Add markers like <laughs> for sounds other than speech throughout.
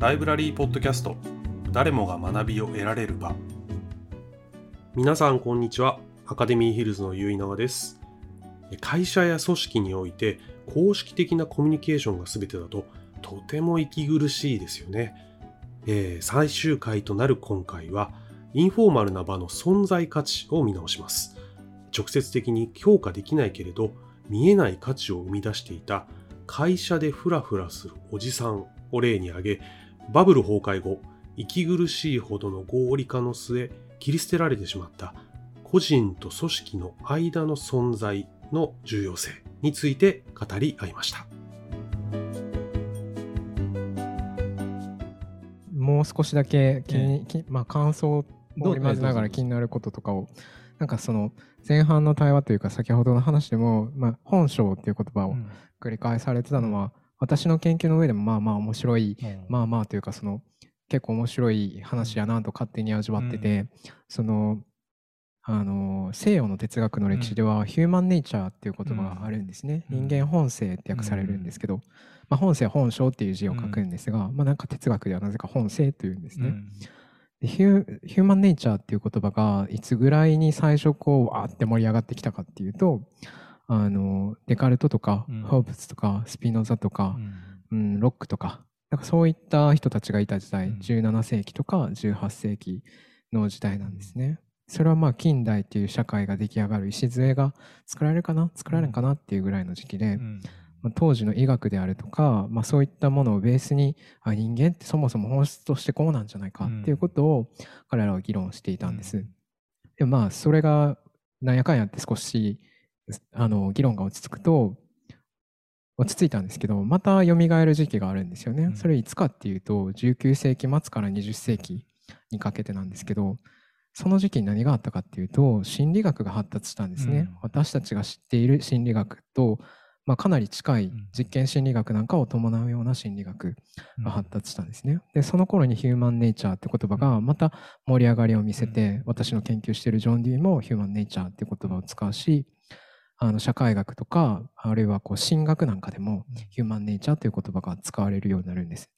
ライブラリーポッドキャスト。誰もが学びを得られる場。皆さんこんにちは。アカデミーヒルズの結永です。会社や組織において公式的なコミュニケーションが全てだととても息苦しいですよね、えー、最終回となる今回はインフォーマルな場の存在価値を見直します。直接的に評価できないけれど見えない価値を生み出していた会社でフラフラするおじさんを例に挙げ、バブル崩壊後、息苦しいほどの合理化の末、切り捨てられてしまった個人と組織の間の存在の重要性について語り合いました。もう少しだけ気に、えまあ、感想を織り交ぜながら気になることとかをなんかその前半の対話というか先ほどの話でも、まあ、本性っていう言葉を繰り返されてたのは、私の研究の上でもまあまあ面白い、まあまあというかその結構面白い話やなと勝手に味わってて、そのあの西洋の哲学の歴史では、ヒューマンネイチャーっていう言葉があるんですね、人間本性って訳されるんですけど、まあ、本性は本性っていう字を書くんですが、まあ、なんか哲学ではなぜか本性というんですね、でヒューマンネイチャーっていう言葉がいつぐらいに最初こうわーって盛り上がってきたかっていうとあのデカルトとか、うん、ホーブスとかスピノザとか、うん、うん、ロックとかなんかそういった人たちがいた時代、うん、17世紀とか18世紀の時代なんですね。それはまあ近代っていう社会が出来上がる礎が作られるかな作られるかなっていうぐらいの時期で、まあ、当時の医学であるとか、まあ、そういったものをベースにあ人間ってそもそも本質としてこうなんじゃないかっていうことを彼らは議論していたんです。でまあそれがなんやかんやって少しあの議論が落ち着くと落ち着いたんですけどまた蘇る時期があるんですよね、うん、それいつかっていうと19世紀末から20世紀にかけてなんですけどその時期に何があったかっていうと心理学が発達したんですね、うん、私たちが知っている心理学と、まあ、かなり近い実験心理学なんかを伴うような心理学が発達したんですね。でその頃にヒューマンネイチャーって言葉がまた盛り上がりを見せて私の研究しているジョン・ディーもヒューマンネイチャーって言葉を使うしあの社会学とかあるいはこう神学なんかでもヒューマンネイチャーという言葉が使われるようになるんです。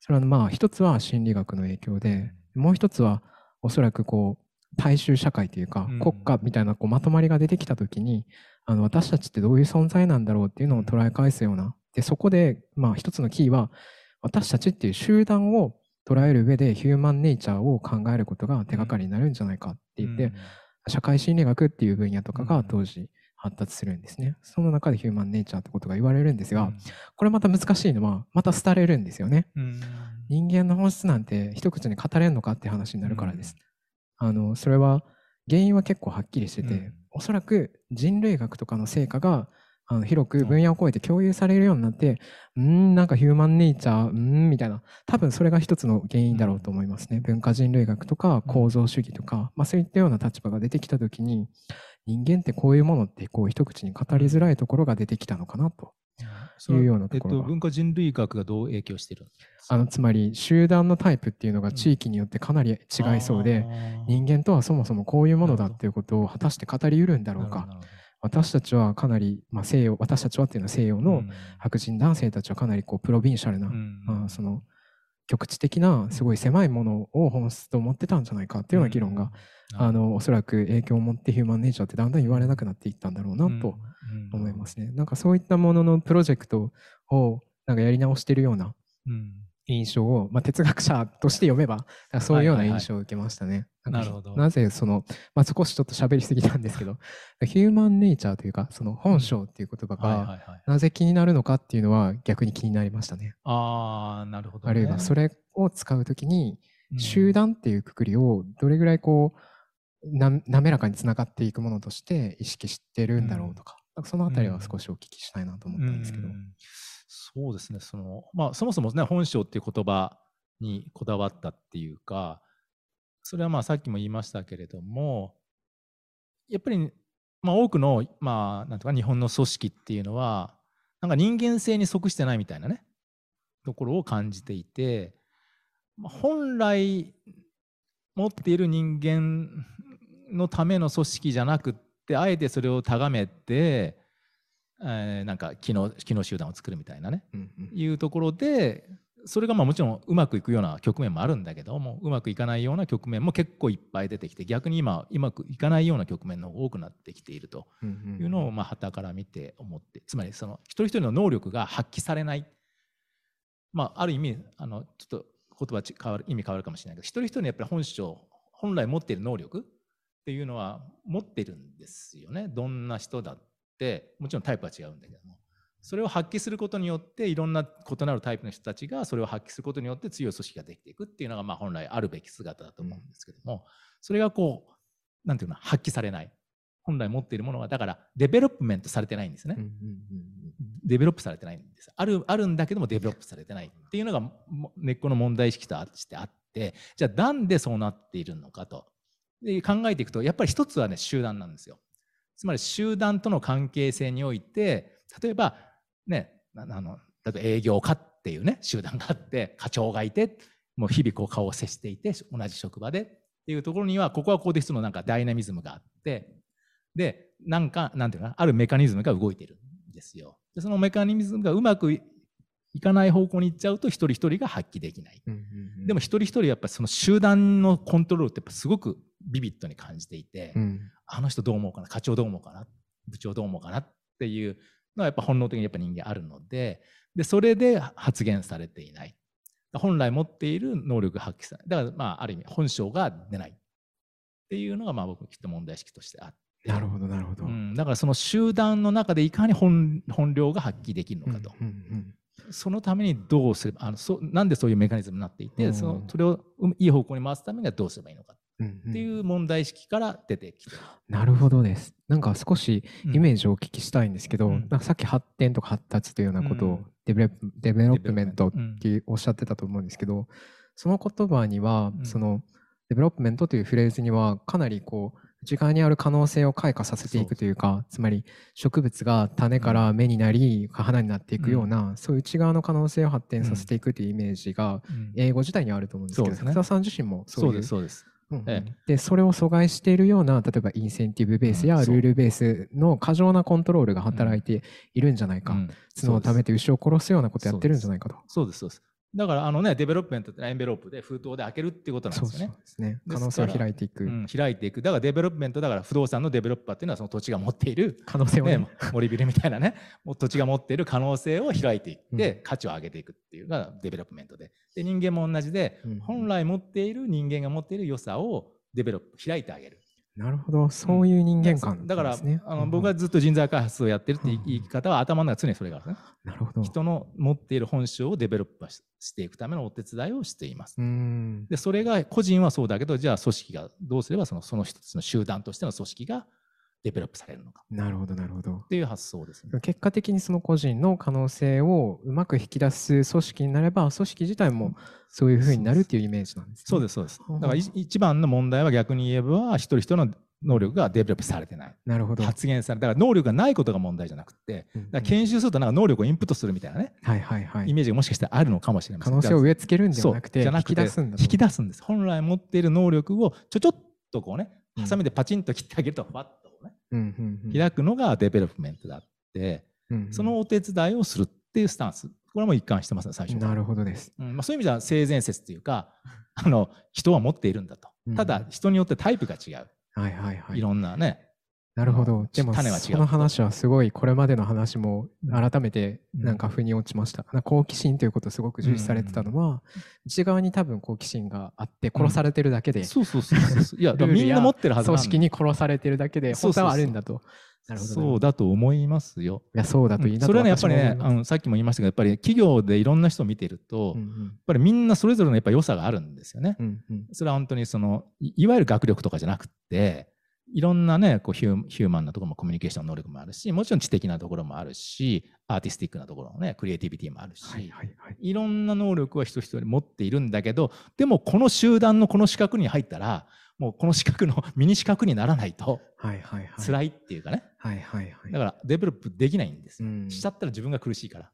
それはまあ一つは心理学の影響でもう一つはおそらくこう大衆社会というか国家みたいなこうまとまりが出てきた時にあの私たちってどういう存在なんだろうっていうのを捉え返すような。でそこでまあ一つのキーは私たちっていう集団を捉える上でヒューマンネイチャーを考えることが手がかりになるんじゃないかって言って、社会心理学っていう分野とかが当時発達するんですね。その中でヒューマンネイチャーってことが言われるんですが、うん、これまた難しいのは、また廃れるんですよね。うん、人間の本質なんて一口に語れるのかって話になるからです。うん、あの、それは、原因は結構はっきりしてて、うん、おそらく人類学とかの成果があの広く分野を超えて共有されるようになって、うん、なんかヒューマンネイチャー、うん、みたいな、多分それが一つの原因だろうと思いますね。文化人類学とか構造主義とか、まあそういったような立場が出てきたときに、人間ってこういうものってこう一口に語りづらいところが出てきたのかなというようなところえっと、文化人類学がどう影響してるあのつまり集団のタイプっていうのが地域によってかなり違いそうで、うん、人間とはそもそもこういうものだっていうことを果たして語りうるんだろうか。私たちはかなり、まあ、西洋私たちはっていうのは西洋の白人男性たちはかなりこうプロビンシャルな、うん、まあ、その局地的なすごい狭いものを本質と思ってたんじゃないかっていうような議論が、うん、あのおそらく影響を持ってヒューマンネイチャーってだんだん言われなくなっていったんだろうなと思いますね。なんかそういったもののプロジェクトをなんかやり直してるような印象を、まあ、哲学者として読めば <laughs> そういうような印象を受けましたね。なるほど。なぜその、まあ、少しちょっと喋りすぎたんですけどヒューマンネイチャーというかその本性っていう言葉がなぜ気になるのかっていうのは逆に気になりましたね。ああなるほど、ね、あるいはそれを使うときに集団っていうくくりをどれぐらいこうな滑らかにつながっていくものとして意識してるんだろうとか、うん、そのあたりは少しお聞きしたいなと思ったんですけど。うんそうですねその、まあ、そもそもね本性っていう言葉にこだわったっていうかそれはまあさっきも言いましたけれどもやっぱり、まあ、多くの、まあ、なんとか日本の組織っていうのはなんか人間性に即してないみたいなねところを感じていて、まあ、本来持っている人間のための組織じゃなくってあえてそれを咎めてえー、なんか機能機能集団を作るみたいなね、うんうん、いうところでそれがまあもちろんうまくいくような局面もあるんだけどもうまくいかないような局面も結構いっぱい出てきて逆に今うまくいかないような局面の方が多くなってきているというのをまあ旗から見て思ってつまりその一人一人の能力が発揮されない。まあある意味あのちょっと言葉変わる意味変わるかもしれないけど一人一人のやっぱり本性本来持っている能力っていうのは持ってるんですよね。どんな人だってもちろんタイプは違うんだけども。それを発揮することによっていろんな異なるタイプの人たちがそれを発揮することによって強い組織ができていくっていうのがまあ本来あるべき姿だと思うんですけども、それがこう何て言うの発揮されない。本来持っているものがだから development されてないんですね、 develop されてないんです。あるあるんだけども develop されてないっていうのが根っこの問題意識としてあって。じゃあなんでそうなっているのかと。で考えていくとやっぱり一つはね集団なんですよつまり集団との関係性において例えばね、あの例えば営業課っていうね集団があって課長がいてもう日々こう顔を接していて同じ職場でっていうところにはここはここでのなんかダイナミズムがあってでなんかなんていうかなあるメカニズムが動いてるんですよ。でそのメカニズムがうまくいかない方向に行っちゃうと一人一人が発揮できない、でも一人一人やっぱりその集団のコントロールってやっぱすごくビビッドに感じていて、うん、あの人どう思うかな？課長どう思うかな？部長どう思うかな？っていうのはやっぱ本能的にやっぱ人間あるので。でそれで発言されていない。本来持っている能力が発揮されだからまあある意味本性が出ない。っていうのがまあ僕きっと問題意識としてあって。なるほどなるほど、うん、だからその集団の中でいかに本本領が発揮できるのかと、うんうんうん、そのためにどうすればあのそなんでそういうメカニズムになっていて、そのそれをいい方向に回すためにはどうすればいいのかっていう問題意識から出てきてる、なるほどです。なんか少しイメージをお聞きしたいんですけど、うん、なんかさっき発展とか発達というようなことを develo development っておっしゃってたと思うんですけど、その言葉には、そのdevelopment というフレーズにはかなりこう内側にある可能性を開花させていくというかつまり植物が種から芽になり花になっていくような、うん、そういう内側の可能性を発展させていくというイメージが英語自体にあると思うんですけど、福田さん自身もそういうそうんええ、でそれを阻害しているような例えばインセンティブベースやルールベースの過剰なコントロールが働いているんじゃないか、うん、角を矯めて牛を殺すようなことやってるんじゃないかと。そうです。そうですだからあのね development って envelope で封筒で開けるっていうことなんですよね。そうですね。可能性を開いていく、うん、開いていく。だから development だから不動産のデベロッパーっていうのはその土地が持っている可能性をね、ね森ビルみたいなね土地が持っている可能性を開いていって、うん、価値を上げていくっていうのが development で。で人間も同じで、うん、本来持っている人間が持っている良さを develop 開いてあげる。なるほど、そういう人間観、ねうん、だからあの、僕がずっと人材開発をやってるって言い方は、頭の中常にそれがあるね。なるほど。人の持っている本性を develop していくためのお手伝いをしています。で、それが個人はそうだけど、じゃあ組織がどうすればそのその人たちの集団としての組織が develop されるのか。なるほど、なるほど。っていう発想ですね。結果的にその個人の可能性をうまく引き出す組織になれば、組織自体もそういうふうになるっていうイメージなんですね。そうです、そうです。だから一番の問題は逆に言えば、一人一人の能力が develop されてない。なるほど。発現されだから能力がないことが問題じゃなくて、だ研修するとなんか能力をインプットするみたいなね、はいはいはい、イメージがもしかしたらあるのかもしれません。可能性を植え付けるんじゃなくて、引き出すんだ。引き出すんです。本来持っている能力をちょちょっとこうね、ハサミでパチンと切ってあげると、ふわっ開くのが development だって、そのお手伝いをするっていうスタンス。これも一貫してますね最初なるほどです、うん。まあ、そういう意味では性善説というか <laughs> あの人は持っているんだと、ただ人によってタイプが違う、はいはいはい、いろんなねなるほど。でも、種は違うその話はすごい、これまでの話も改めてなんか腑に落ちました。うん、好奇心ということをすごく重視されてたのは、内側に多分好奇心があって殺されてるだけで、そうそうそうそう。いや、みんな持ってるはず組織に殺されてるだけで、本当はあるんだと。なるほどそうだと思いますよ。いや、そうだといいなと、それはね、やっぱりね、あのさっきも言いましたけど、やっぱり企業でいろんな人を見てると、うんうん、やっぱりみんなそれぞれのやっぱ良さがあるんですよね。うんうん、それは本当にそのい、いわゆる学力とかじゃなくて、いろんなね、こうヒューマンなところもコミュニケーション能力もあるし、もちろん知的なところもあるし、アーティスティックなところのね、クリエイティビティもあるし、はいはいはい、いろんな能力は人一人持っているんだけど、でもこの集団のこの四角に入ったら、もうこの四角の <laughs> ミニ四角にならないと、辛いっていうかね、はいはいはい、だから develop できないんですよ。うん、しちゃったら自分が苦しいから。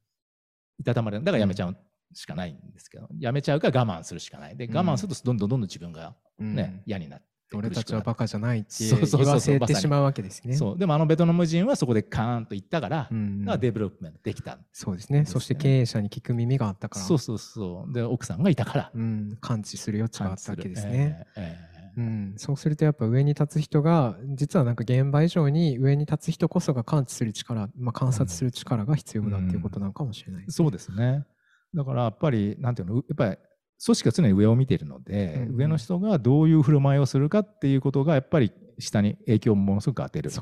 いたたまれだからやめちゃうしかないんですけど、やめちゃうか我慢するしかない。で、我慢するとどんどんどんどん自分がね、うん、嫌になって。て俺たちはバカカじゃないって言わせてしまうわけですね。そう。でもあのベトナム人はそこでカーンと言ったから、うんだから development できた、そうですね。そして経営者に聞く耳があったから、そうそうそう。で奥さんがいたから。うん、感知する余地があったわけですね。ええええ。うん、そうするとやっぱ上に立つ人が実はなんか現場以上に上に立つ人こそが感知する力、まあ、観察する力が必要だっていうことなのかもしれないですね、そうですね。だからやっぱり、なんていうの、やっぱり組織は常に上を見ているので、うんうん上の人がどういう振る舞いをするかっていうことが、やっぱり下に影響をものすごく当てる、ね。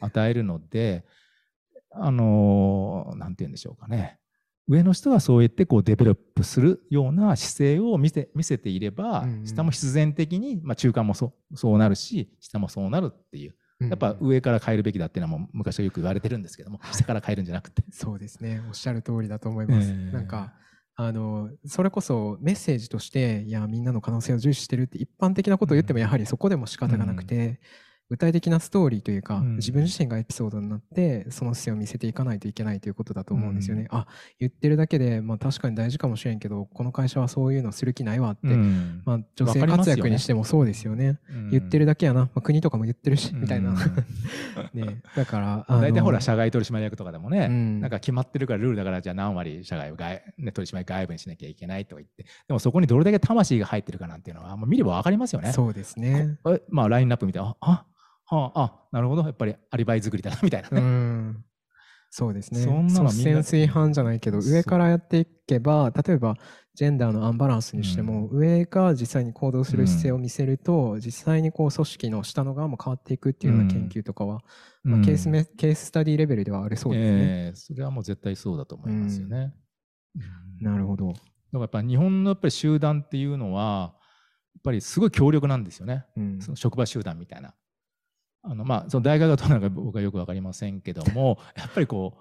与えるので、あのーなんて言うんでしょうかね。上の人がそうやってこうデベロップするような姿勢を見せ見せていれば、うんうん下も必然的に、まあ、中間もそうそうなるし、下もそうなるっていう。やっぱうん上から変えるべきだっていうのはもう昔はよく言われてるんですけども、下から変えるんじゃなくて。そうですね。おっしゃる通りだと思います。ええなんか、あの、それこそメッセージとして、いや、みんなの可能性を重視してるって一般的なことを言っても、うん。やはりそこでも仕方がなくて、具体的なストーリーというか、うん自分自身がエピソードになって、その姿勢を見せていかないといけないということだと思うんですよね。あ、言ってるだけで、まあ確かに大事かもしれんけど、この会社はそういうのする気ないわって、うんまあ女性活躍にしてもそうですよね。言ってるだけやな、まあ、国とかも言ってるし、みたいな。<laughs> ね、だから、大体ほら、社外取締役とかでもね、うんなんか決まってるからルールだから、じゃあ何割社外を外、ね、取締役外部にしなきゃいけないとか言って、でもそこにどれだけ魂が入ってるかなんていうのは、もう見れば分かりますよね。そうですね。えまあ、ラインナップ見て、あ、あ、あ、あ、なるほど、やっぱりアリバイ作りだな、みたいなうね。ん。そうですね。そんなのみんな率先炊飯じゃないけど、上からやっていけば、例えば、ジェンダーのアンバランスにしても、上が実際に行動する姿勢を見せると、実際にこう組織の下の側も変わっていくっていうような研究とかは、まあ、ケースめケーススタディレベルではありそうですね。ええそれはもう絶対そうだと思いますよね。うんなるほど。だからやっぱ日本のやっぱり集団っていうのは、やっぱりすごい強力なんですよね。うんその職場集団みたいな。あのまあ、その大学がどうなのか僕はよくわかりませんけども、<laughs> やっぱりこ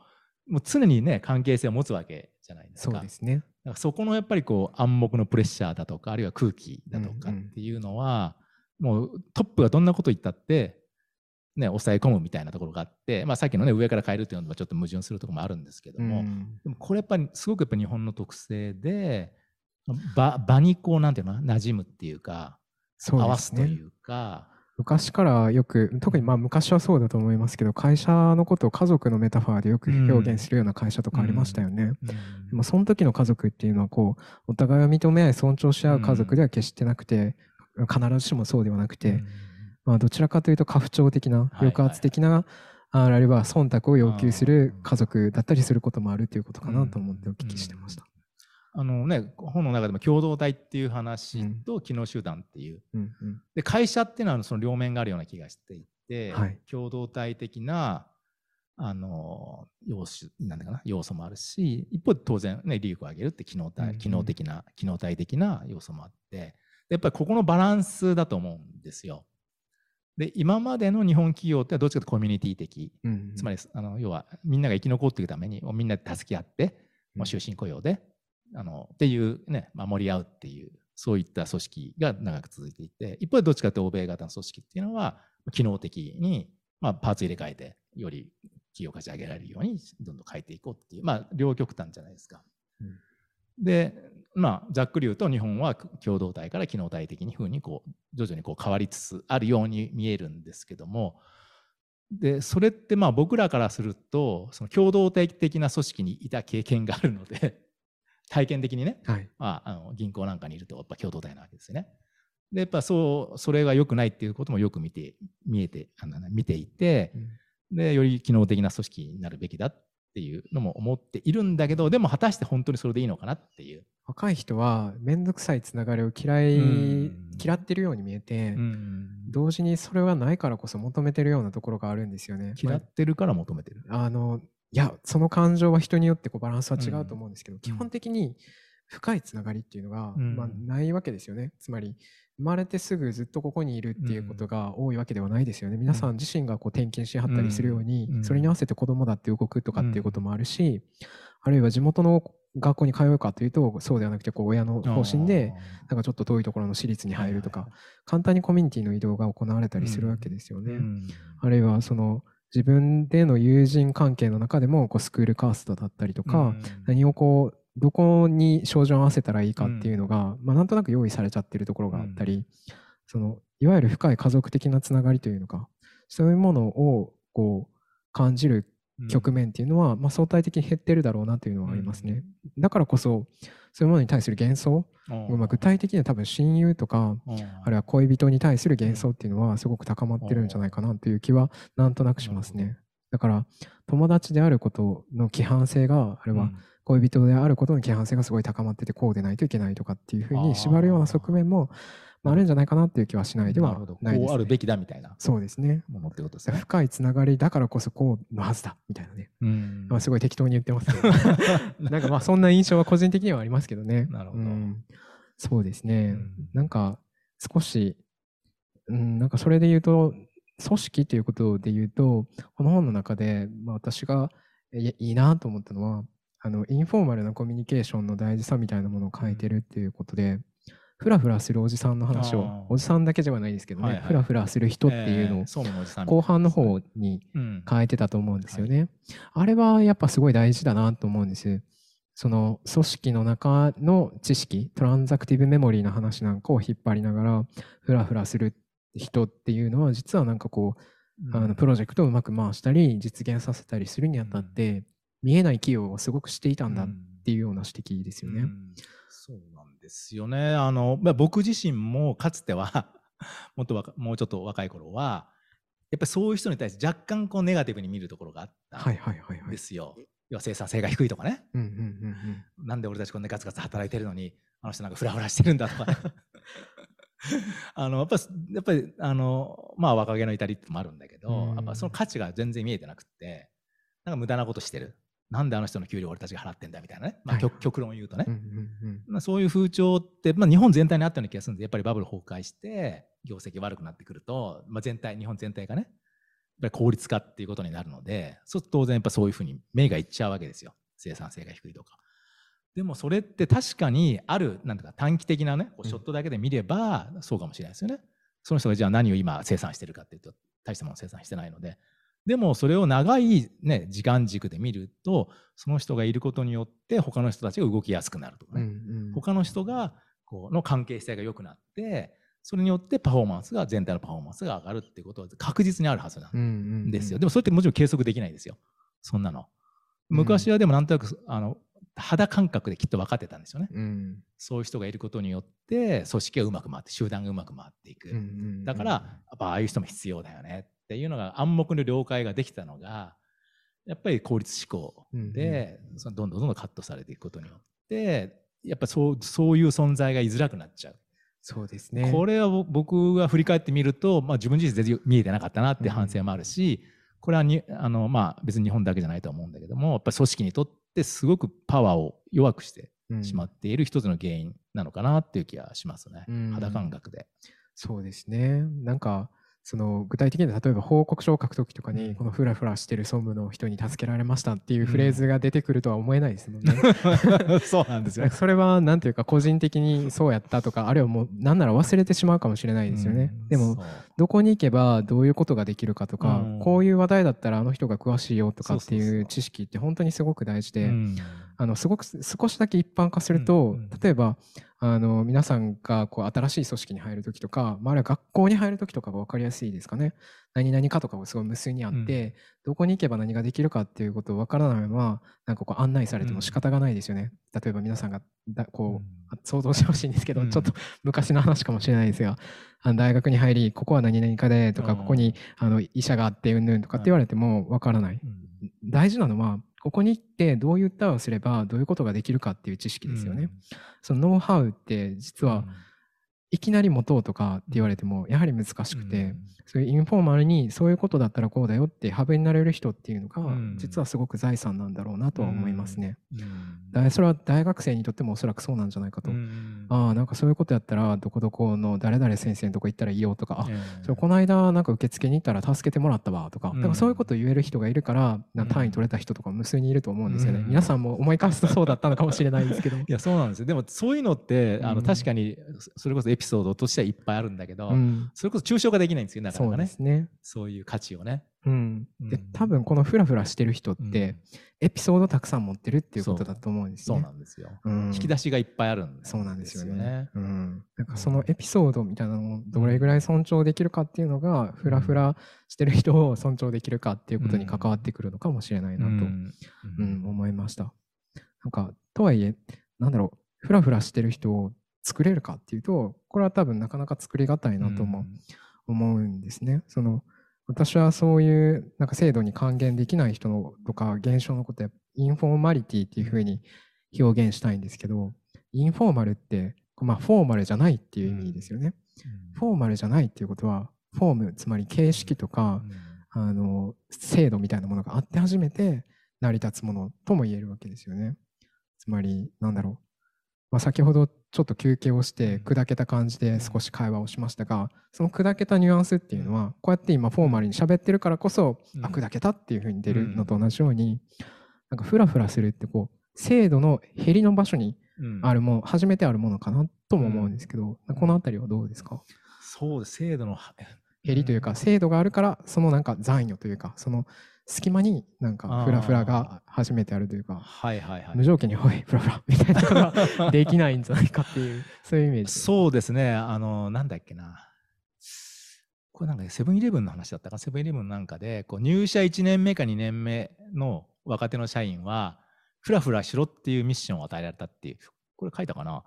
う、もう常にね、関係性を持つわけじゃないですか。そうですね。だからそこのやっぱりこう暗黙のプレッシャーだとか、あるいは空気だとかうんうんっていうのは、もうトップがどんなこと言ったって、ね、抑え込むみたいなところがあって、まあ、さっきのね、上から変えるっていうのはちょっと矛盾するところもあるんですけども、うんでもこれやっぱりすごくやっぱ日本の特性で、場場にこう、なんていうの馴染むっていうか、そう合わ。すというか、昔からよく、特にまあ昔はそうだと思いますけど、会社のことを家族のメタファーでよく表現するような会社とかありましたよね。でもその時の家族っていうのはこうお互いを認め合い尊重し合う家族では決してなくて、必ずしもそうではなくて、まあ、どちらかというと家父長的なはい抑圧的な、あるいは忖度を要求する家族だったりすることもあるということかなと思ってお聞きしてました。あのね、本の中でも共同体っていう話と機能集団っていう、うんうん。で会社っていうのはその両面があるような気がしていて、はい。共同体的なあの要素なんだかな要素もあるし一方で当然、ね、利益を上げるって機能体、うんうん。機能的な機能体的な要素もあってでやっぱりここのバランスだと思うんですよ。で今までの日本企業ってどっちかというとコミュニティ的、うんうん。つまりあの要はみんなが生き残っていくためにみんなで助け合って、もう終身雇用であのっていうね守り合うっていうそういった組織が長く続いていて一方でどっちかというと欧米型の組織っていうのは機能的に、まあ、パーツ入れ替えてより企業価値上げられるようにどんどん変えていこうっていうまあ両極端じゃないですか。うんでまあざっくり言うと日本は共同体から機能体的に風にこう徐々にこう変わりつつあるように見えるんですけどもでそれってまあ僕らからするとその共同体的な組織にいた経験があるので体験的にね、はいまあ、あの銀行なんかにいるとやっぱ共同体なわけですよね。でやっぱそうそれが良くないっていうこともよく見て見えてあの見ていてでより機能的な組織になるべきだっていうのも思っているんだけどでも果たして本当にそれでいいのかなっていう。若い人は面倒くさいつながりを嫌い、うん嫌ってるように見えて、うん同時にそれはないからこそ求めてるようなところがあるんですよね。嫌ってるから求めてる。まああのいやその感情は人によってこうバランスは違うと思うんですけど、基本的に深いつながりっていうのが、うん。まあ、ないわけですよね。つまり生まれてすぐずっとここにいるっていうことが多いわけではないですよね。皆さん自身がこう転勤しはったりするように、うん。それに合わせて子供だって動くとかっていうこともあるし、あるいは地元の学校に通うかというとそうではなくてこう親の方針でなんかちょっと遠いところの私立に入るとか、簡単にコミュニティの移動が行われたりするわけですよね。うん。あるいはその自分での友人関係の中でもこうスクールカーストだったりとか、うん。何をこうどこに照準を合わせたらいいかっていうのが、まあ、なんとなく用意されちゃってるところがあったり、そのいわゆる深い家族的なつながりというのか、そういうものをこう感じる局面っていうのは、うん、まあ、相対的に減ってるだろうなというのはありますね。うん、だからこそ、そういうものに対する幻想、まあ、具体的には多分親友とか、あるいは恋人に対する幻想っていうのはすごく高まってるんじゃないかなという気はなんとなくしますね。だから友達であることの規範性があれは恋人であることの規範性がすごい高まっててこうでないといけないとかっていうふうに縛るような側面もまあ、あるんじゃないかなっていう気はしないではないです、ね、こうあるべきだみたいなそうですね。ものってことですね。深いつながりだからこそこうのはずだみたいなね、うん。まあ、すごい適当に言ってますけど。<laughs> なんかまあそんな印象は個人的にはありますけどね。なるほど、うん、そうですね、うん、なんか少し、うん、なんかそれで言うと組織ということで言うとこの本の中で、まあ、私がいいなと思ったのはあのインフォーマルなコミュニケーションの大事さみたいなものを書いてるっていうことで、ふらふらするおじさんの話を。おじさんだけじゃないですけどね、はいはい、ふらふらする人っていうのを後半の方に変えてたと思うんですよね、うんはい、あれはやっぱすごい大事だなと思うんです。その組織の中の知識トランザクティブメモリーの話なんかを引っ張りながらふらふらする人っていうのは実はなんかこう、うん、あのプロジェクトをうまく回したり実現させたりするにあたって、うん、見えない企業をすごくしていたんだっていうような指摘ですよね。そうですよね。あの、まあ、僕自身もかつては <laughs> もっともうちょっと若い頃は、やっぱりそういう人に対して若干こうネガティブに見るところがあったんですよ。要は生産性が低いとかね、うんうんうんうん。なんで俺たちこんなガツガツ働いてるのに、あの人なんかフラフラしてるんだとか、ね、<laughs> あのやっぱやっぱりあのまあ若気の至りってもあるんだけど、やっぱその価値が全然見えてなくて、なんか無駄なことしてる。なんであの人の給料俺たちが払ってんだみたいなね、まあ、はい、極論言うとね、まあ、そういう風潮って、まあ、日本全体にあったような気がするんでやっぱりバブル崩壊して業績悪くなってくると、まあ、全体日本全体がねやっぱり効率化っていうことになるのでそう当然やっぱそういうふうに目がいっちゃうわけですよ。生産性が低いとか。でもそれって確かにあるなんか短期的なねショットだけで見ればそうかもしれないですよね。その人がじゃあ何を今生産してるかっていうと大したもの生産してないのででもそれを長い、ね、時間軸で見るとその人がいることによって他の人たちが動きやすくなるとかね、うんうん、他の人がこうの関係性が良くなってそれによってパフォーマンスが全体のパフォーマンスが上がるってことは確実にあるはずなんですよ、でもそれってもちろん計測できないですよ。そんなの。昔はでもなんとなくあの肌感覚できっと分かってたんですよね、うん、そういう人がいることによって組織がうまく回って集団がうまく回っていく、だからやっぱああいう人も必要だよねっていうのが暗黙の了解ができたのがやっぱり効率思考で、うんうん、そのどんどんどんどんカットされていくことによってやっぱそうそういう存在が居づらくなっちゃう。そうですね。これは僕が振り返ってみると、まあ、自分自身全然見えてなかったなって反省もあるし、うん、これはにあの、まあ、別に日本だけじゃないと思うんだけどもやっぱり組織にとってすごくパワーを弱くしてしまっている一つの原因なのかなっていう気がしますね、うん、肌感覚で。そうですね。なんかその具体的に例えば報告書を書くときとかに、このフラフラしてる総務の人に助けられましたっていうフレーズが出てくるとは思えないですもんね。<laughs> そうなんですよ。<laughs> それはなんていうか個人的にそうやったとか、あるいはもうなんなら忘れてしまうかもしれないですよね。でも、どこに行けばどういうことができるかとか、こういう話題だったらあの人が詳しいよとかっていう知識って本当にすごく大事で、あのすごく少しだけ一般化すると、例えばあの皆さんがこう新しい組織に入るときとか、まあ、あるいは学校に入るときとかが分かりやすいですかね。何々かとかをすごい無数にあって、うん、どこに行けば何ができるかっていうことを分からないまま、なんかこう案内されても仕方がないですよね。うん、例えば皆さんがだこう、想像してほしいんですけど、うん、ちょっと昔の話かもしれないですが、あの大学に入り、ここは何々かでとか、ここにあの医者があってうんぬんとかって言われても分からない。大事なのは、ここに行ってどういう歌をすればどういうことができるかっていう知識ですよね。うん、そのノウハウって実はいきなり持とうとかって言われてもやはり難しくて、うん、そういうインフォーマルにそういうことだったらこうだよってハブになれる人っていうのが、実はすごく財産なんだろうなとは思いますね。だそれは大学生にとってもおそらくそうなんじゃないかと。ああなんかそういうことやったらどこどこの誰々先生のとこ行ったらいいよとか、あそれこの間なんか受付に行ったら助けてもらったわとか、だからそういうこと言える人がいるから単位取れた人とか無数にいると思うんですよね。皆さんも思い返すとそうだったのかもしれないですけど。<laughs> いやそうなんですよ。でもそういうのってあの確かにそれこそエピソードとしてはいっぱいあるんだけど、それこそ抽象化できないんですよなかなかね。そうですね。そういう価値をね。うん、でうん多分このフラフラしてる人っうんてエピソードたくさん持ってるっていうことだと思うんですそうね。なんですよ。うん引き出しがいっぱいあるんそうなんですよね。ね。うん、なんかそのエピソードみたいなのをどれぐらい尊重できるかっていうのが、フラフラしてる人を尊重できるかっていうことに関わってくるのかもしれないなと、うん思いました。なんかとはいえなんだろうフラフラしてる人を作れるかっていうとこれは多分なかなか作りがたいなとも思うんですね。その私はそういうなんか制度に還元できない人のとか現象のことやインフォーマリティっていうふうに表現したいんですけどインフォーマルってまあフォーマルじゃないっていう意味ですよね。フォーマルじゃないっていうことはフォームつまり形式とか、あの制度みたいなものがあって初めて成り立つものとも言えるわけですよね。つまりなんだろう、まあ、先ほどちょっと休憩をして砕けた感じで少し会話をしましたがその砕けたニュアンスっていうのはこうやって今フォーマルに喋ってるからこそ、うん。あ砕けたっていうふうに出るのと同じように、なんかフラフラするってこう制度の減りの場所にあるもの、初めてあるものかなとも思うんですけど、このあたりはどうですか？そうです、制度の減りというか、制度があるからそのなんか残余というかその隙間になんかフラフラが初めてあるというかはいはいはい無。条件に「おいフラフラ」みたいなことが <laughs> できないんじゃないかっていうそういうイメージそうですね、あの、なんだっけな。これなんかセブンイレブンの話だったか？セブンイレブンなんかで、こう入社1年目か2年目の若手の社員は、フラフラしろっていうミッションを与えられたっていう、これ書いたかな？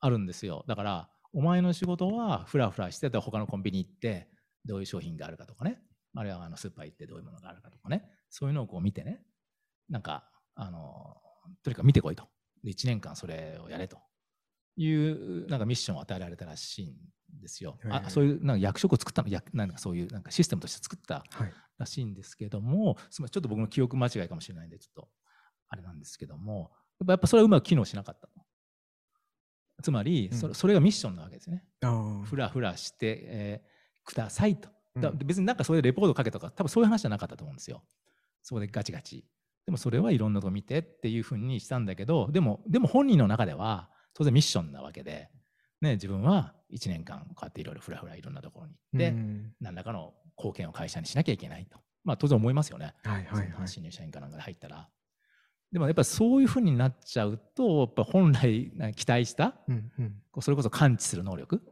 あるんですよ。だから、お前の仕事はフラフラしてた他のコンビニ行って、どういう商品があるかとかね、あるいはあのスーパー行ってどういうものがあるかとかね、そういうのをこう見てね、なんか、あの、とにかく見てこいと。で、1年間それをやれという、なんかミッションを与えられたらしいんですよ。はいはいあそういうなんか役職を作ったの、やなんかそういうなんかシステムとして作ったはいらしいんですけども、すみません、ちょっと僕の記憶間違いかもしれないんで、ちょっとあれなんですけども、やっぱやっぱそれはうまく機能しなかったと。つまり、それうんそれがミッションなわけですね。ふらふらして、えーくださいと。だうん別になんかそれでレポートかけとか、多分そういう話じゃなかったと思うんですよ。そこでガチガチ。でもそれはいろんなとこ見てっていうふうにしたんだけど、でも、でも本人の中では当然ミッションなわけで、ね、自分は1年間こうやっていろいろふらふらいろんなところに行って、うん何らかの貢献を会社にしなきゃいけないと。まあ当然思いますよね。はいはいはい新入社員かなんかで入ったら。でもやっぱりそういうふうになっちゃうと、やっぱ本来な期待した、うんうんそれこそ感知する能力、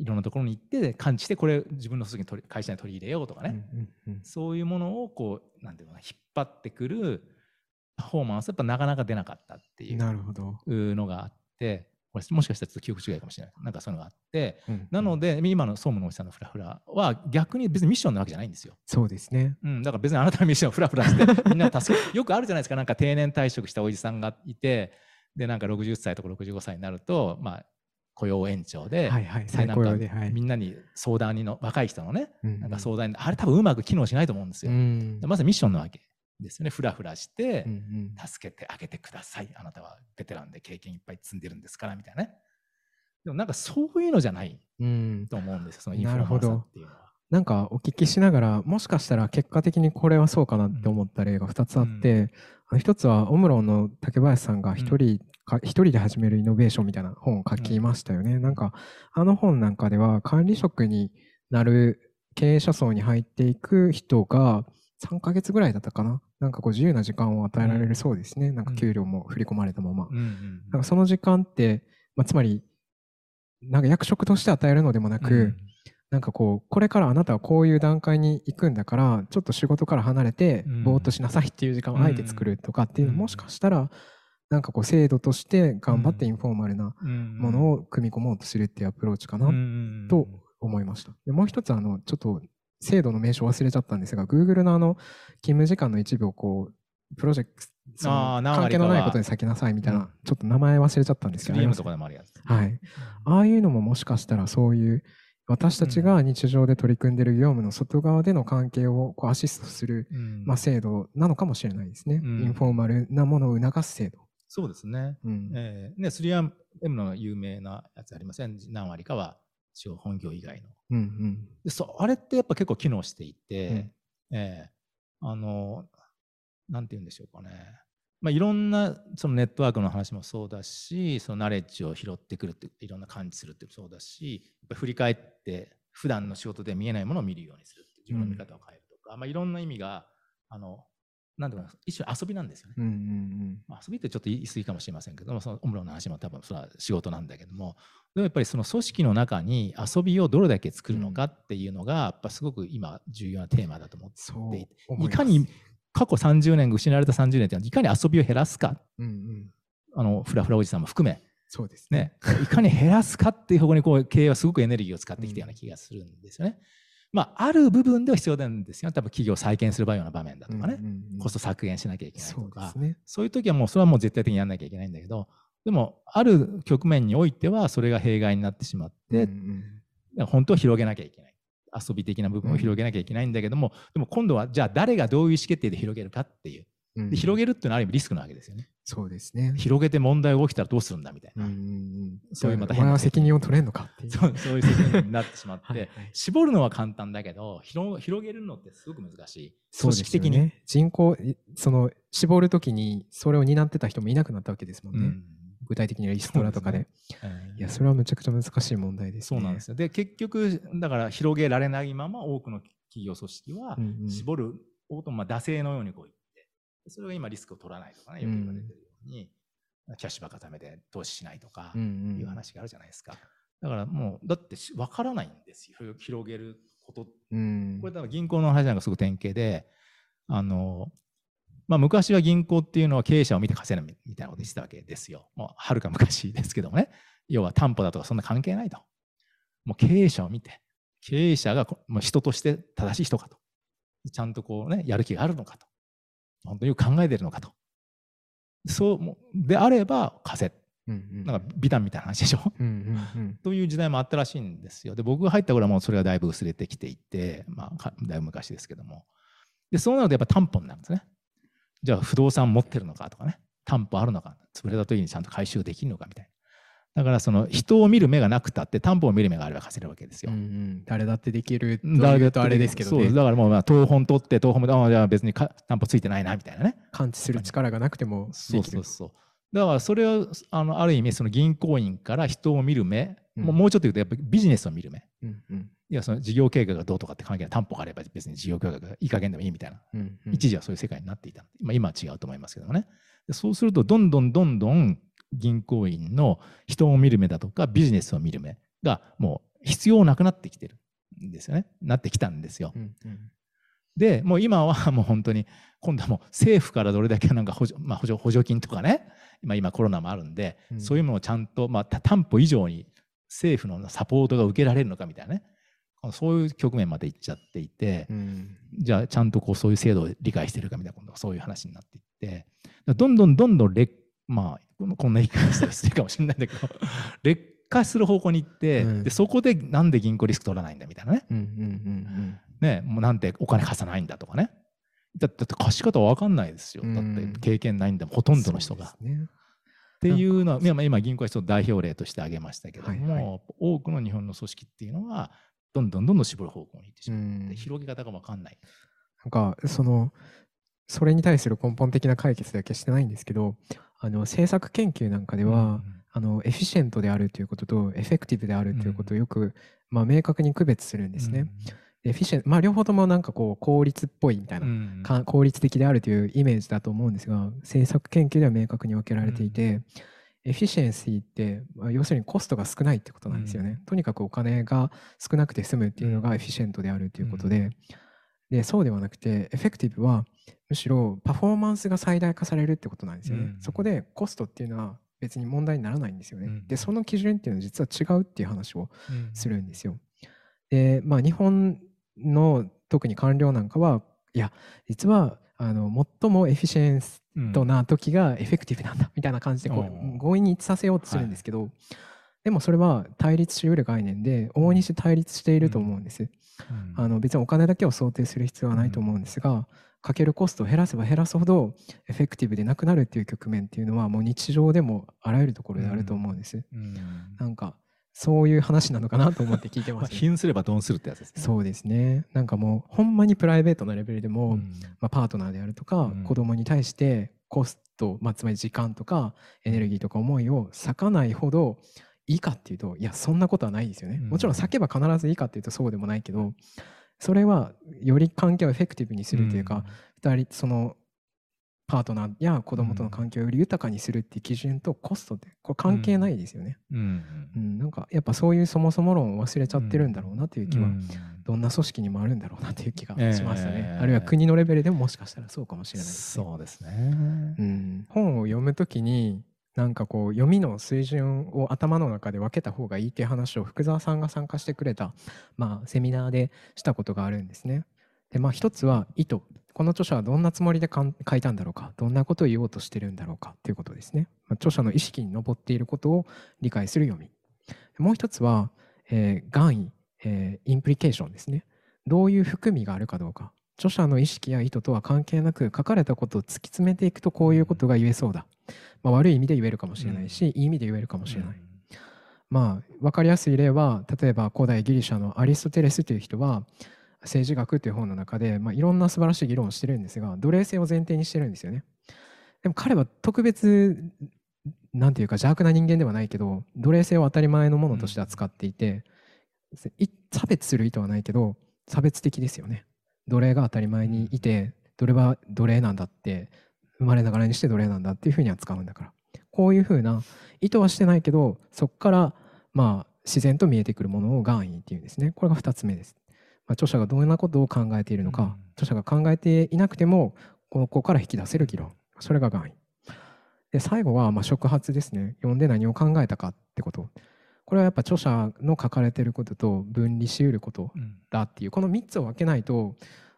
いろんなところに行って感知して、これ自分の次に取り会社に取り入れようとかね、うんうんうん。そういうものをこう、なんていうのかな、引っ張ってくるパフォーマンス、やっぱなかなか出なかったっていうなるほど、のがあって、これもしかしたらちょっと記憶違いかもしれない。なんかそういうのがあって、うんなので、今の総務のおじさんのフラフラは逆に別にミッションなわけじゃないんですよ。そうですね。うん、だから別にあなたのミッションをフラフラして <laughs> みんな助けよくあるじゃないですか。なんか定年退職したおじさんがいてでなんか60歳とか65歳になると、まあ、雇用延長で,、はいはいで最高なんか用ではい。みんなに相談にの若い人のねうん。なんか相談にあれ多分うまく機能しないと思うんですよ。うん。でまずミッションなわけですよね。フラフラして、うんうん。助けてあげてください。あなたはベテランで経験いっぱい積んでるんですからみたいなね。でもなんかそういうのじゃないうん。と思うんですよそのインフォーマさっていうのは。なんかお聞きしながらもしかしたら結果的にこれはそうかなって思った例が2つあって、あの一つはオムロンの竹林さんが一人か、一人で始めるイノベーションみたいな本を書きましたよね。なんかあの本なんかでは管理職になる経営者層に入っていく人が3ヶ月ぐらいだったかな。なんかこう自由な時間を与えられるそうですね。なんか給料も振り込まれたまま。うんうんなんかその時間って、まあ、つまりなんか役職として与えるのでもなく、うんなんかこうこれからあなたはこういう段階に行くんだからちょっと仕事から離れてうんぼーっとしなさいっていう時間をあえて作るとかっていうのうんもしかしたらなんかこう制度として頑張ってインフォーマルなものを組み込もうとするっていうアプローチかなと思いました。でもう一つあのちょっと制度の名称忘れちゃったんですが Google のあの勤務時間の一部をこうプロジェクト関係のないことに先なさいみたいな、うんちょっと名前忘れちゃったんですけど 3M とかでもあるやつ。はい。ああいうのももしかしたらそういう私たちが日常で取り組んでいる業務の外側での関係をこうアシストする、うんまあ、制度なのかもしれないですね。うんインフォーマルなものを促す制度。そうですね。うんえーね、3M の有名なやつありません何割かは一応本業以外の。うんうんでそうあれってやっぱ結構機能していて、えーあの、なんて言うんでしょうかね。まあ、いろんなそのネットワークの話もそうだし、そのナレッジを拾ってくるって、いろんな感知するってそうだし、やっぱ振り返って、普段の仕事で見えないものを見るようにするって、自分の見方を変えるとか、まあ、いろんな意味が、あの、なんていうか一種遊びなんですよね。うんうんうん。まあ、遊びってちょっと言い過ぎかもしれませんけども、そのオムロの話も多分それは仕事なんだけども、でもやっぱりその組織の中に遊びをどれだけ作るのかっていうのが、やっぱすごく今重要なテーマだと思っていて、思いかに過去30年、失われた30年っていうのは、いかに遊びを減らすか、うんうん。あの、フラフラおじさんも含め、そうです。ねね、いかに減らすかっていう方向にこう経営はすごくエネルギーを使ってきたような気がするんですよね。まあ、ある部分では必要なんですよ。多分企業を再建するような場面だとかね、うんうんうんコスト削減しなきゃいけないとそうねそういう時はもうそれはもう絶対的にやんなきゃいけないんだけど、でも、ある局面においてはそれが弊害になってしまって、うんうん本当は広げなきゃいけない。遊び的な部分を広げなきゃいけないんだけども、でも今度はじゃあ誰がどういう意思決定で広げるかっていう。広げるっていうのはある意味リスクなわけですよね。そうですね。広げて問題が起きたらどうするんだみたいな。うんうんうん。そういうまた変な責任を取れんのかっていう。そうそういう責任になってしまって、<laughs> はいはい。絞るのは簡単だけど広広げるのってすごく難しい。組織的に。ね人口いその絞るときにそれを担ってた人もいなくなったわけですもんね、うん。具体的にリストラとかで。うんいやそれはめちゃくちゃ難しい問題ですね。そうなんですよ。で、結局、だから広げられないまま多くの企業組織はうんうん。絞るをと、まあ、惰性のようにこう言って、それが今リスクを取らないとかね、よく言われてるに、キャッシュばっか貯めて投資しないとかいう話があるじゃないですか。だからもう、だってし分からないんですよ、広げることうんこれ多分銀行の話なんかすごく典型で、あの、まあ昔は銀行っていうのは経営者を見て稼ぐみたいなこと言ってたわけですよ。もうはるか昔ですけどもね。要は担保だとかそんな関係ないと。もう経営者を見て、経営者がこもう人として正しい人かと。ちゃんとこうね、やる気があるのかと。本当によく考えてるのかと。そうであれば稼うんうんなんか美談みたいな話でしょ？うんうんうんという時代もあったらしいんですよ。で、僕が入った頃はもうそれがだいぶ薄れてきていて、まあ、かだいぶ昔ですけども。で、そうなるとやっぱ担保になるんですね。じゃあ不動産持ってるのかとかね、担保あるのか、潰れた時にちゃんと回収できるのかみたいな。だからその人を見る目がなくたって担保を見る目があれば貸せるわけですよ。うんう。ん。誰だってできるとだとあれですけどね。そうだからもうまあ東本取って東本もあじゃあ別にか担保ついてないなみたいなね。感知する力がなくてもそうそうそう。だからそれをあのある意味その銀行員から人を見る目、うん。もうもうちょっと言うとやっぱりビジネスを見る目。うんうん。いやその事業計画がどうとかって関係ない。担保があれば別に事業計画がいい加減でもいいみたいな、うんうん。一時はそういう世界になっていた、まあ、今は違うと思いますけどもね。でそうするとどんどんどんどん銀行員の人を見る目だとかビジネスを見る目がもう必要なくなってきてるんですよね。なってきたんですよ。うんうん。でもう今は <laughs> もう本当に今度はもう政府からどれだけなんか補助,、まあ、補助補助金とかね。今今コロナもあるんで、うん。そういうものをちゃんと、まあ、た担保以上に政府のサポートが受けられるのかみたいなね。そういう局面まで行っちゃっていて、うん。じゃあちゃんとこうそういう制度を理解してるかみたいな今度はそういう話になっていって。どんどんどんどん劣まあこんこんな言い方したら失礼かもしれないんだけど <laughs> 劣化する方向に行って、うん。でそこでなんで銀行リスク取らないんだみたいなねうんうんうん。ねもうなんでお金貸さないんだとかね。だって貸し方わかんないですよ、だって経験ないんだもんほとんどの人が。っていうのは今今銀行は一つ代表例として挙げましたけども、はいはい。多くの日本の組織っていうのはどんどんどんどん絞る方向に行ってしう。まう、ん。で広げ方がわかんない。なんかそのそれに対する根本的な解決では決してないんですけどあの政策研究なんかでは、うんあの efficient であるということと effective であるということをよく、まあ、明確に区別するんですね。 efficien まあ両方ともなんかこう効率っぽいみたいな、うんか効率的であるというイメージだと思うんですが政策研究では明確に分けられていて、 efficiency って、まあ要するにコストが少ないってことなんですよね。うんとにかくお金が少なくて済むっていうのうんが efficient であるということで、うんでそうではなくて effective はむしろパフォーマンスが最大化されるってことなんですよね。うんそこでコストっていうのは別に問題にならないんですよね。うんでその基準っていうのは実は違うっていう話をうんするんですよ。で、まあ、日本の特に官僚なんかはいや実はあの最も efficient な時が effective なんだみたいな感じでこおうー強引に一致させようとするんですけど、でもそれは対立しうる概念で往々にして対立していると思うんです。うんあの別にお金だけを想定する必要はないと思うんですが、かけるコストを減らせば減らすほどエフェクティブでなくなるっていう局面っていうのはもう日常でもあらゆるところであると思うんです。うんなんかそういう話なのかなと思って聞いてまあます、ね。貧すれば損するってやつですね。そうですね。なんかもうほんまにプライベートなレベルでも、うんまあ、パートナーであるとか、うん子供に対してコスト、まあ、つまり時間とかエネルギーとか思いを割かないほどいいかっていうといやそんなことはないですよね。うん。もちろん割けば必ずいいかっていうとそうでもないけどそれはより関係をエフェクティブにするというか、2人そのパートナーや子供との関係をより豊かにするっていう基準とコストってこれ関係ないですよね。うん、うん、なんかやっぱそういうそもそも論を忘れちゃってるんだろうなという気は、どんな組織にもあるんだろうなという気がしましたね。えー、あるいは国のレベルでももしかしたらそうかもしれないです、ね、そうですね、うん。本を読むときになんかこう読みの水準を頭の中で分けた方がいいっていう話を福澤さんが参加してくれた、まあ、セミナーでしたことがあるんですね。でまあ一つは意図。この著者はどんなつもりで書いたんだろうか。どんなことを言おうとしてるんだろうかということですね、まあ、著者の意識に上っていることを理解する読み。もう一つは、えー、願意、えー、インプリケーションですね。どういう含みがあるかどうか。著者の意識や意図とは関係なく書かれたことを突き詰めていくとこういうことが言えそうだ、まあ、悪い意味で言えるかもしれないし、うん、いい意味で言えるかもしれない、うん、まあ分かりやすい例は例えば古代ギリシャのアリストテレスという人は政治学という本の中で、まあ、いろんな素晴らしい議論をしてるんですが奴隷制を前提にしてるんですよね。でも彼は特別なんていうか邪悪な人間ではないけど奴隷制を当たり前のものとして扱っていて、差別する意図はないけど差別的ですよね。奴隷が当たり前にいて奴隷は奴隷なんだって生まれながらにして奴隷なんだっていうふうに扱うんだから。こういうふうな意図はしてないけどそこからまあ自然と見えてくるものを願意っていうんですね。これが2つ目です。まあ、著者がどんなことを考えているのか、うん、著者が考えていなくてもここから引き出せる議論。それが願意。で最後はまあ触発ですね。読んで何を考えたかってことこれはやっぱ著者の書かれていることと分離しうることだっていう、この3つを分けないと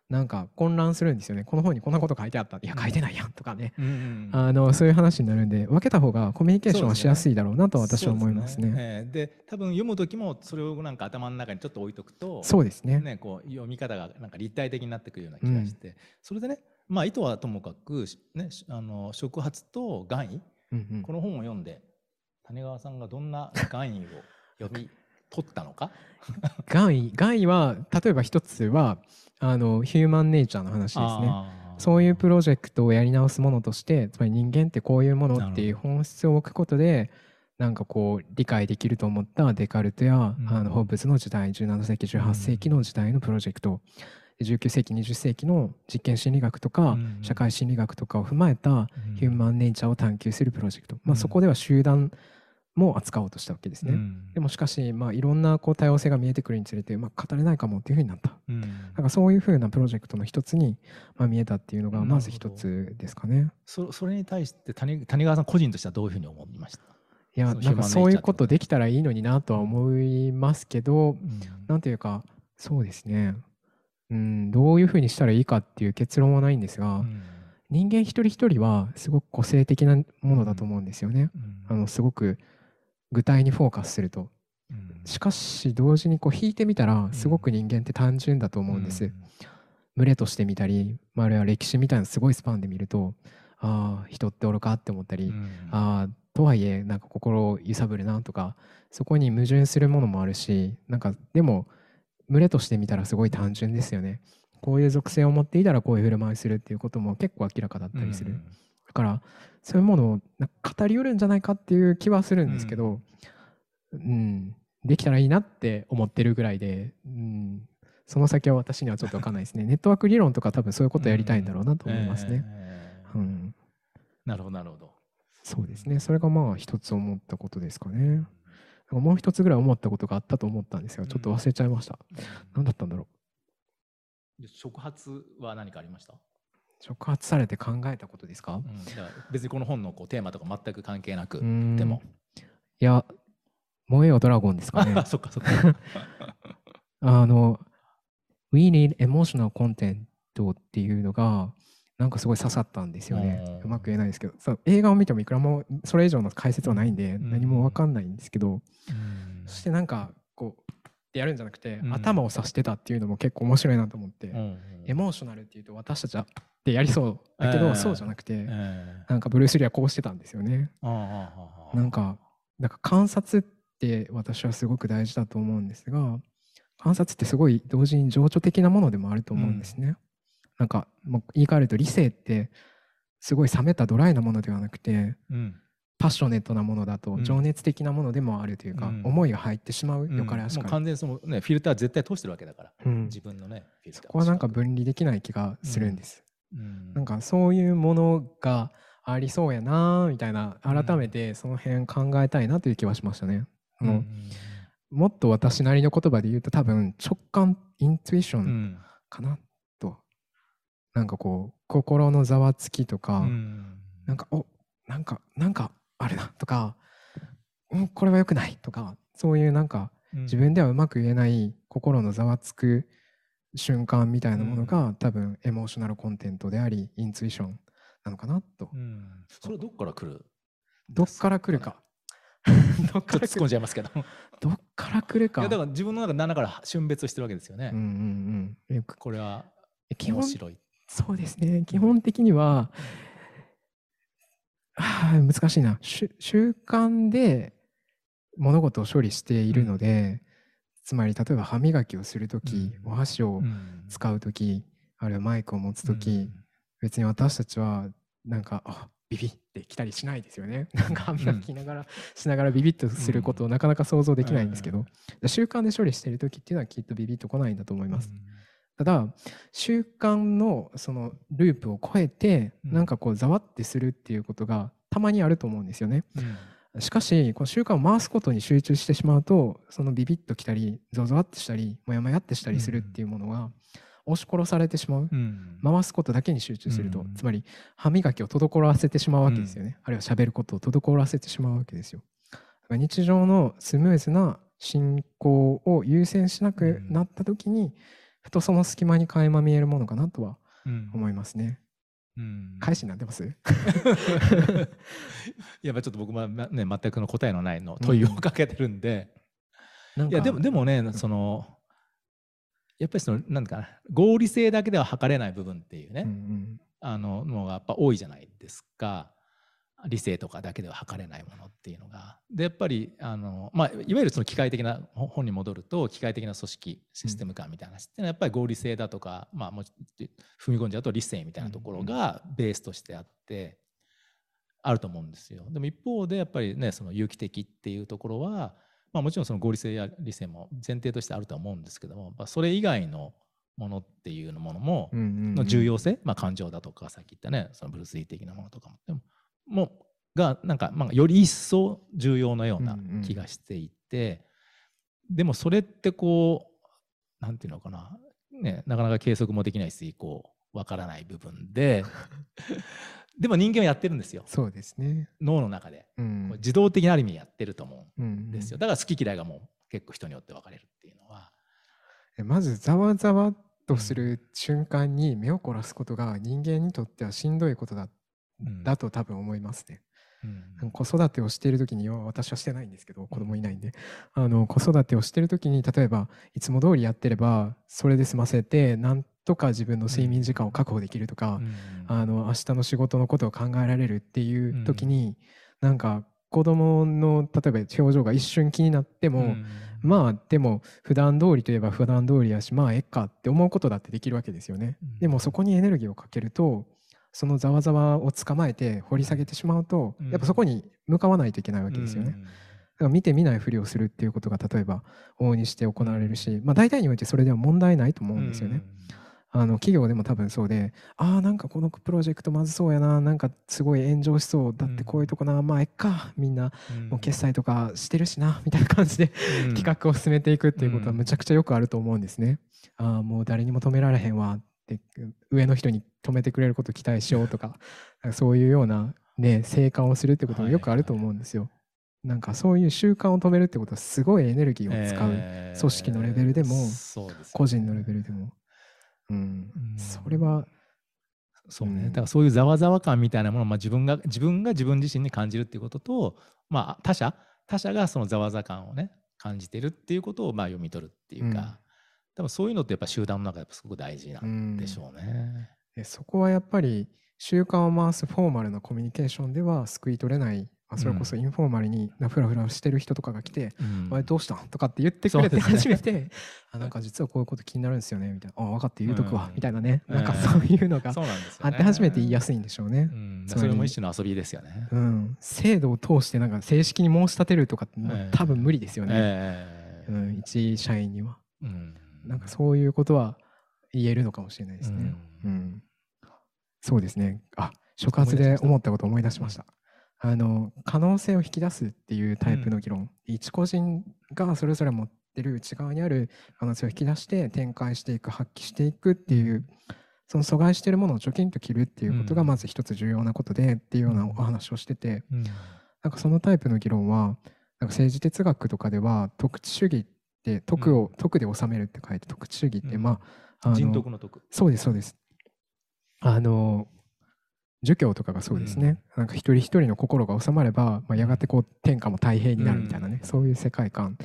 なんか混乱するんですよね。この本にこんなこと書いてあった。いや書いてないやんとかね、うんうん、あのそういう話になるんで分けた方がコミュニケーションはしやすいだろうなと私は思いますね。で、ね。えー、多分読む時もそれをなんか頭の中にちょっと置いとくとそうですね。ねこう読み方がなんか立体的になってくるような気がして、うん、それでねまあ意図はともかく、ね、あの触発と願意、うんうん、この本を読んで谷川さんがどんな願意を読み取ったのか？願意願意は例えば一つはあのヒューマンネイチャーの話ですね。そういうプロジェクトをやり直すものとしてつまり人間ってこういうものっていう本質を置くことでなんかこう理解できると思ったデカルトや、うん、あのホーブスの時代17世紀18世紀の時代のプロジェクト、うん、19世紀20世紀の実験心理学とか、うん、社会心理学とかを踏まえたヒューマンネイチャーを探求するプロジェクト、まあ、そこでは集団も扱おうとしたわけですね。うん、でもしかし、まあ、いろんなこう多様性が見えてくるにつれて、まあ、語れないかもっていうふうになった。うん、なんかそういうふうなプロジェクトの一つに、まあ、見えたっていうのがまず一つですかね。そそれに対して谷谷川さん個人としてはどういうふうに思いました？いやなんかそういうことできたらいいのになとは思いますけど、うん、なんていうかそうですね、うん、どういうふうにしたらいいかっていう結論はないんですが、うん、人間一人一人はすごく個性的なものだと思うんですよね。あのすごく具体にフォーカスすると、うん、しかし同時にこう引いてみたらすごく人間って単純だと思うんです、うん、群れとして見たり、まあ、あるいは歴史みたいなすごいスパンで見るとああ人っておるかって思ったり、うん、ああとはいえなんか心を揺さぶるなとかそこに矛盾するものもあるしなんかでも群れとして見たらすごい単純ですよね。こういう属性を持っていたらこういう振る舞いするっていうことも結構明らかだったりする、だからそういうものを語りうるんじゃないかっていう気はするんですけど、うん、うん、できたらいいなって思ってるぐらいで、うん、その先は私にはちょっと分かんないですね。<laughs> ネットワーク理論とか多分そういうことやりたいんだろうなと思いますね。うん、なるほどなるほど。そうですね。それがまあ一つ思ったことですかね。もう一つぐらい思ったことがあったと思ったんですがちょっと忘れちゃいました。うん、何だったんだろう。触発は何かありました？触発されて考えたことですか,、うん、別にこの本のこうテーマとか全く関係なくでも。いや燃えよドラゴンですかね。<laughs> そっかそっか。<laughs> あの We need emotional content っていうのがなんかすごい刺さったんですよね。うまく言えないですけど。そう映画を見てもいくらもそれ以上の解説はないんで何も分かんないんですけど、そしてなんかこうやるんじゃなくて、頭を指してたっていうのも結構面白いなと思って、エモーショナルっていうと私たちはってやりそうだけど、えー、そうじゃなくて、えー、なんかブルース・リーはこうしてたんですよね。なんかなんか観察って私はすごく大事だと思うんですが観察ってすごい同時に情緒的なものでもあると思うんですね。うん、なんかもう言い換えると理性ってすごい冷めたドライなものではなくて、うん、パッショネットなものだと情熱的なものでもあるというか、うん、思いが入ってしまう、よかれあしかもう完全にその、ね、フィルター絶対通してるわけだから、うん、自分のねそこはなんか分離できない気がするんです、うん、なんかそういうものがありそうやなみたいな改めてその辺考えたいなという気はしましたね、うん、もっと私なりの言葉で言うと多分直感イントゥイションかな。と、なんかこう心のざわつきとか、うん、なんかおなんかなんかあれだとか、うん、これは良くないとかそういうなんか自分ではうまく言えない心のざわつく瞬間みたいなものが、うん、多分エモーショナルコンテンツでありインツイションなのかなと、うん、それはどっから来るどっから来るか。<laughs> どっから突っ込んじゃいますけど。どっから来るか。いやだから自分の中で7から瞬別してるわけですよね、うんうんうん、これは面白いそうですね。基本的には、はあ、難しいな。習慣で物事を処理しているので、うん、つまり例えば歯磨きをする時、うん、お箸を使う時、うん、あるいはマイクを持つ時、別に私たちはなんかあビビってきたりしないですよね。なんか歯磨きながら、しながらビビッとすることをなかなか想像できないんですけど、習慣で処理している時っていうのはきっとビビッと来ないんだと思います。ただ習慣のそのループを超えて、なんかこうざわってするっていうことがたまにあると思うんですよね。うん、しかしこの習慣を回すことに集中してしまうとそのビビッときたりゾワゾワってしたりモヤモヤってしたりするっていうものが押し殺されてしまう、うん、回すことだけに集中すると、うん、つまり歯磨きを滞らせてしまうわけですよね、あるいは喋ることを滞らせてしまうわけですよ。日常のスムーズな進行を優先しなくなった時に、ふとその隙間に垣間見えるものかなとは思いますね。うん、返しになってます？<laughs> やっぱちょっと僕は、ね、全くの答えのないの問いをかけてるんで、うん、いやでもでもねそのやっぱりそのなんか合理性だけでは測れない部分っていうね、うんうん、あののがやっぱ多いじゃないですか。理性とかだけでは測れないものっていうのが。でやっぱりあの、まあ、いわゆるその機械的な本に戻ると機械的な組織システム感みたいな話っていうのはやっぱり合理性だとか、まあ、も踏み込んじゃうと理性みたいなところがベースとしてあってあると思うんですよ。でも一方でやっぱりねその有機的っていうところは、まあ、もちろんその合理性や理性も前提としてあるとは思うんですけども、まあ、それ以外のものっていうものもの重要性、まあ、感情だとかさっき言ったねその物理的なものとかも。でももがなんか、まあ、より一層重要なような気がしていて、うんうん、でもそれってこうなんていうのかな、ね、なかなか計測もできないしこうわからない部分で <laughs> でも人間はやってるんですよ。そうですね。脳の中で、うん、自動的なある意味やってると思うんですよ、だから好き嫌いがもう結構人によって分かれるっていうのは。まずざわざわとする瞬間に目を凝らすことが人間にとってはしんどいことだだと多分思いますね。うん、子育てをしている時に私はしてないんですけど子供いないんで。あの子育てをしている時に例えばいつも通りやってればそれで済ませてなんとか自分の睡眠時間を確保できるとか、うん、あの明日の仕事のことを考えられるっていう時に、うん、なんか子供の例えば表情が一瞬気になっても、うん、まあでも普段通りといえば普段通りやしまあえっかって思うことだってできるわけですよね。でもそこにエネルギーをかけるとそのざわざわを捕まえて掘り下げてしまうと、やっぱそこに向かわないといけないわけですよね。だから見て見ないふりをするっていうことが例えば往々にして行われるし、まあ、大体においてそれでは問題ないと思うんですよね。あの企業でも多分そうでああなんかこのプロジェクトまずそうやななんかすごい炎上しそうだってこういうとこな、まあえっかみんなもう決済とかしてるしな <laughs> みたいな感じで企画を進めていくっていうことはむちゃくちゃよくあると思うんですね。ああもう誰にも止められへんわ上の人に止めてくれること期待しようと <laughs> かそういうような、ね、生還をするってこともよくあると思うんですよ。なんかそういう習慣を止めるってことはすごいエネルギーを使う、組織のレベルでも、個人のレベルでも、うん、それはそうね、だからそういうざわざわ感みたいなものを、まあ、自分が自分が自分自身に感じるっていうことと、まあ、他者他者がそのざわざわ感をね感じてるっていうことをまあ読み取るっていうか、多分そういうのってやっぱ集団の中ですごく大事なんでしょうね。でそこはやっぱり習慣を回すフォーマルなコミュニケーションでは救い取れない。あそれこそインフォーマルにフラフラしてる人とかが来てうん「おいどうしたん?」とかって言ってくれて初めて「あなんか実はこういうこと気になるんですよね」みたいな「あ分かって言うとくわう」ん。みたいなね。なんかええそういうのが。あって初めて言いやすいんでしょうね。う。ん、それも一種の遊びですよね。うん、制度を通してなんか正式に申し立てるとか多分無理ですよね、ええ。うん、一社員には。うんなんかそういうことは言えるのかもしれないですね。ううん。んそうですね。あ触発で思ったことを思い出しました。あの可能性を引き出すっていうタイプの議論、一個人がそれぞれ持ってる内側にある可能性を引き出して展開していく発揮していくっていうその阻害しているものを貯金と切るっていうことがうん。まず一つ重要なことでっていうようなお話をしてて、うん。なんかそのタイプの議論はなんか政治哲学とかでは徳地主義って徳を、徳で収めるって書いて徳地主義って、うん。まああの人徳の徳。そうですそうです。あの儒教とかがそうですね、なんか一人一人の心が収まれば、まあ、やがてこう天下も太平になるみたいなね、うん。そういう世界観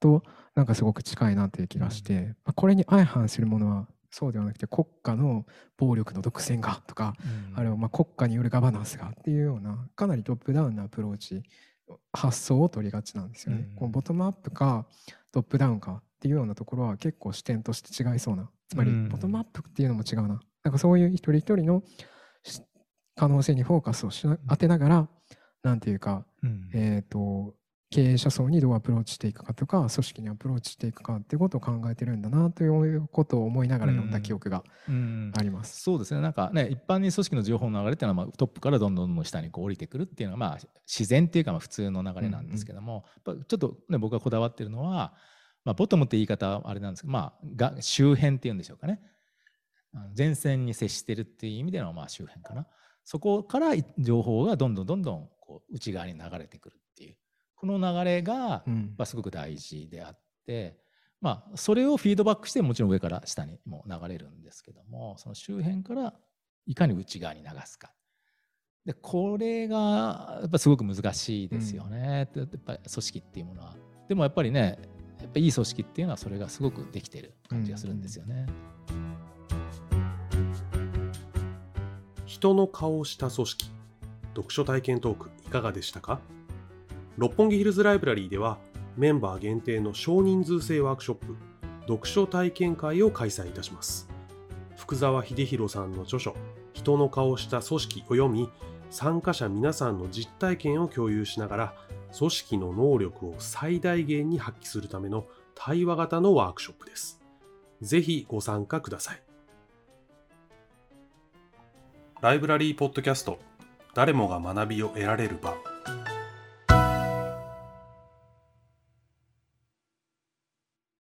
となんかすごく近いなという気がして、まあ、これに相反するものはそうではなくて国家の暴力の独占がとかあるいはまあ国家によるガバナンスがっていうようなかなりトップダウンなアプローチ発想を取りがちなんですよね。うん。このボトムアップかトップダウンかっていうようなところは結構視点として違いそうな。つまりうん。ボトムアップっていうのも違うな。なんかそういう一人一人のし可能性にフォーカスをしな当てながらなんていうか、うん。えー、と経営者層にどうアプローチしていくかとか組織にアプローチしていくかっていうことを考えてるんだなということを思いながら読んだ記憶がうんあります。そうですね、なんかね、一般に組織の情報の流れっていうのは、まあ、トップからどんどんどん下にこう降りてくるっていうのが、まあ、自然っていうか、まあ、普通の流れなんですけども、やっぱちょっと、ね、僕がこだわってるのは、まあ、ボトムって言い方はあれなんですけど、まあ、が周辺っていうんでしょうかね。前線に接してるっていう意味での、まあ、周辺かな。そこから情報がどんどんどんどんこう内側に流れてくるこの流れが、うん。まあ、すごく大事であって、まあ、それをフィードバックしてもちろん上から下にも流れるんですけどもその周辺からいかに内側に流すか。でこれがやっぱすごく難しいですよね、やっぱり組織っていうものは。でもやっぱりねやっぱいい組織っていうのはそれがすごくできてる感じがするんですよね。人の顔をした組織。読書体験トークいかがでしたか？六本木ヒルズライブラリーではメンバー限定の少人数制ワークショップ読書体験会を開催いたします。福沢秀弘さんの著書人の顔した組織を読み参加者皆さんの実体験を共有しながら組織の能力を最大限に発揮するための対話型のワークショップです。ぜひご参加ください。ライブラリーポッドキャスト誰もが学びを得られる場。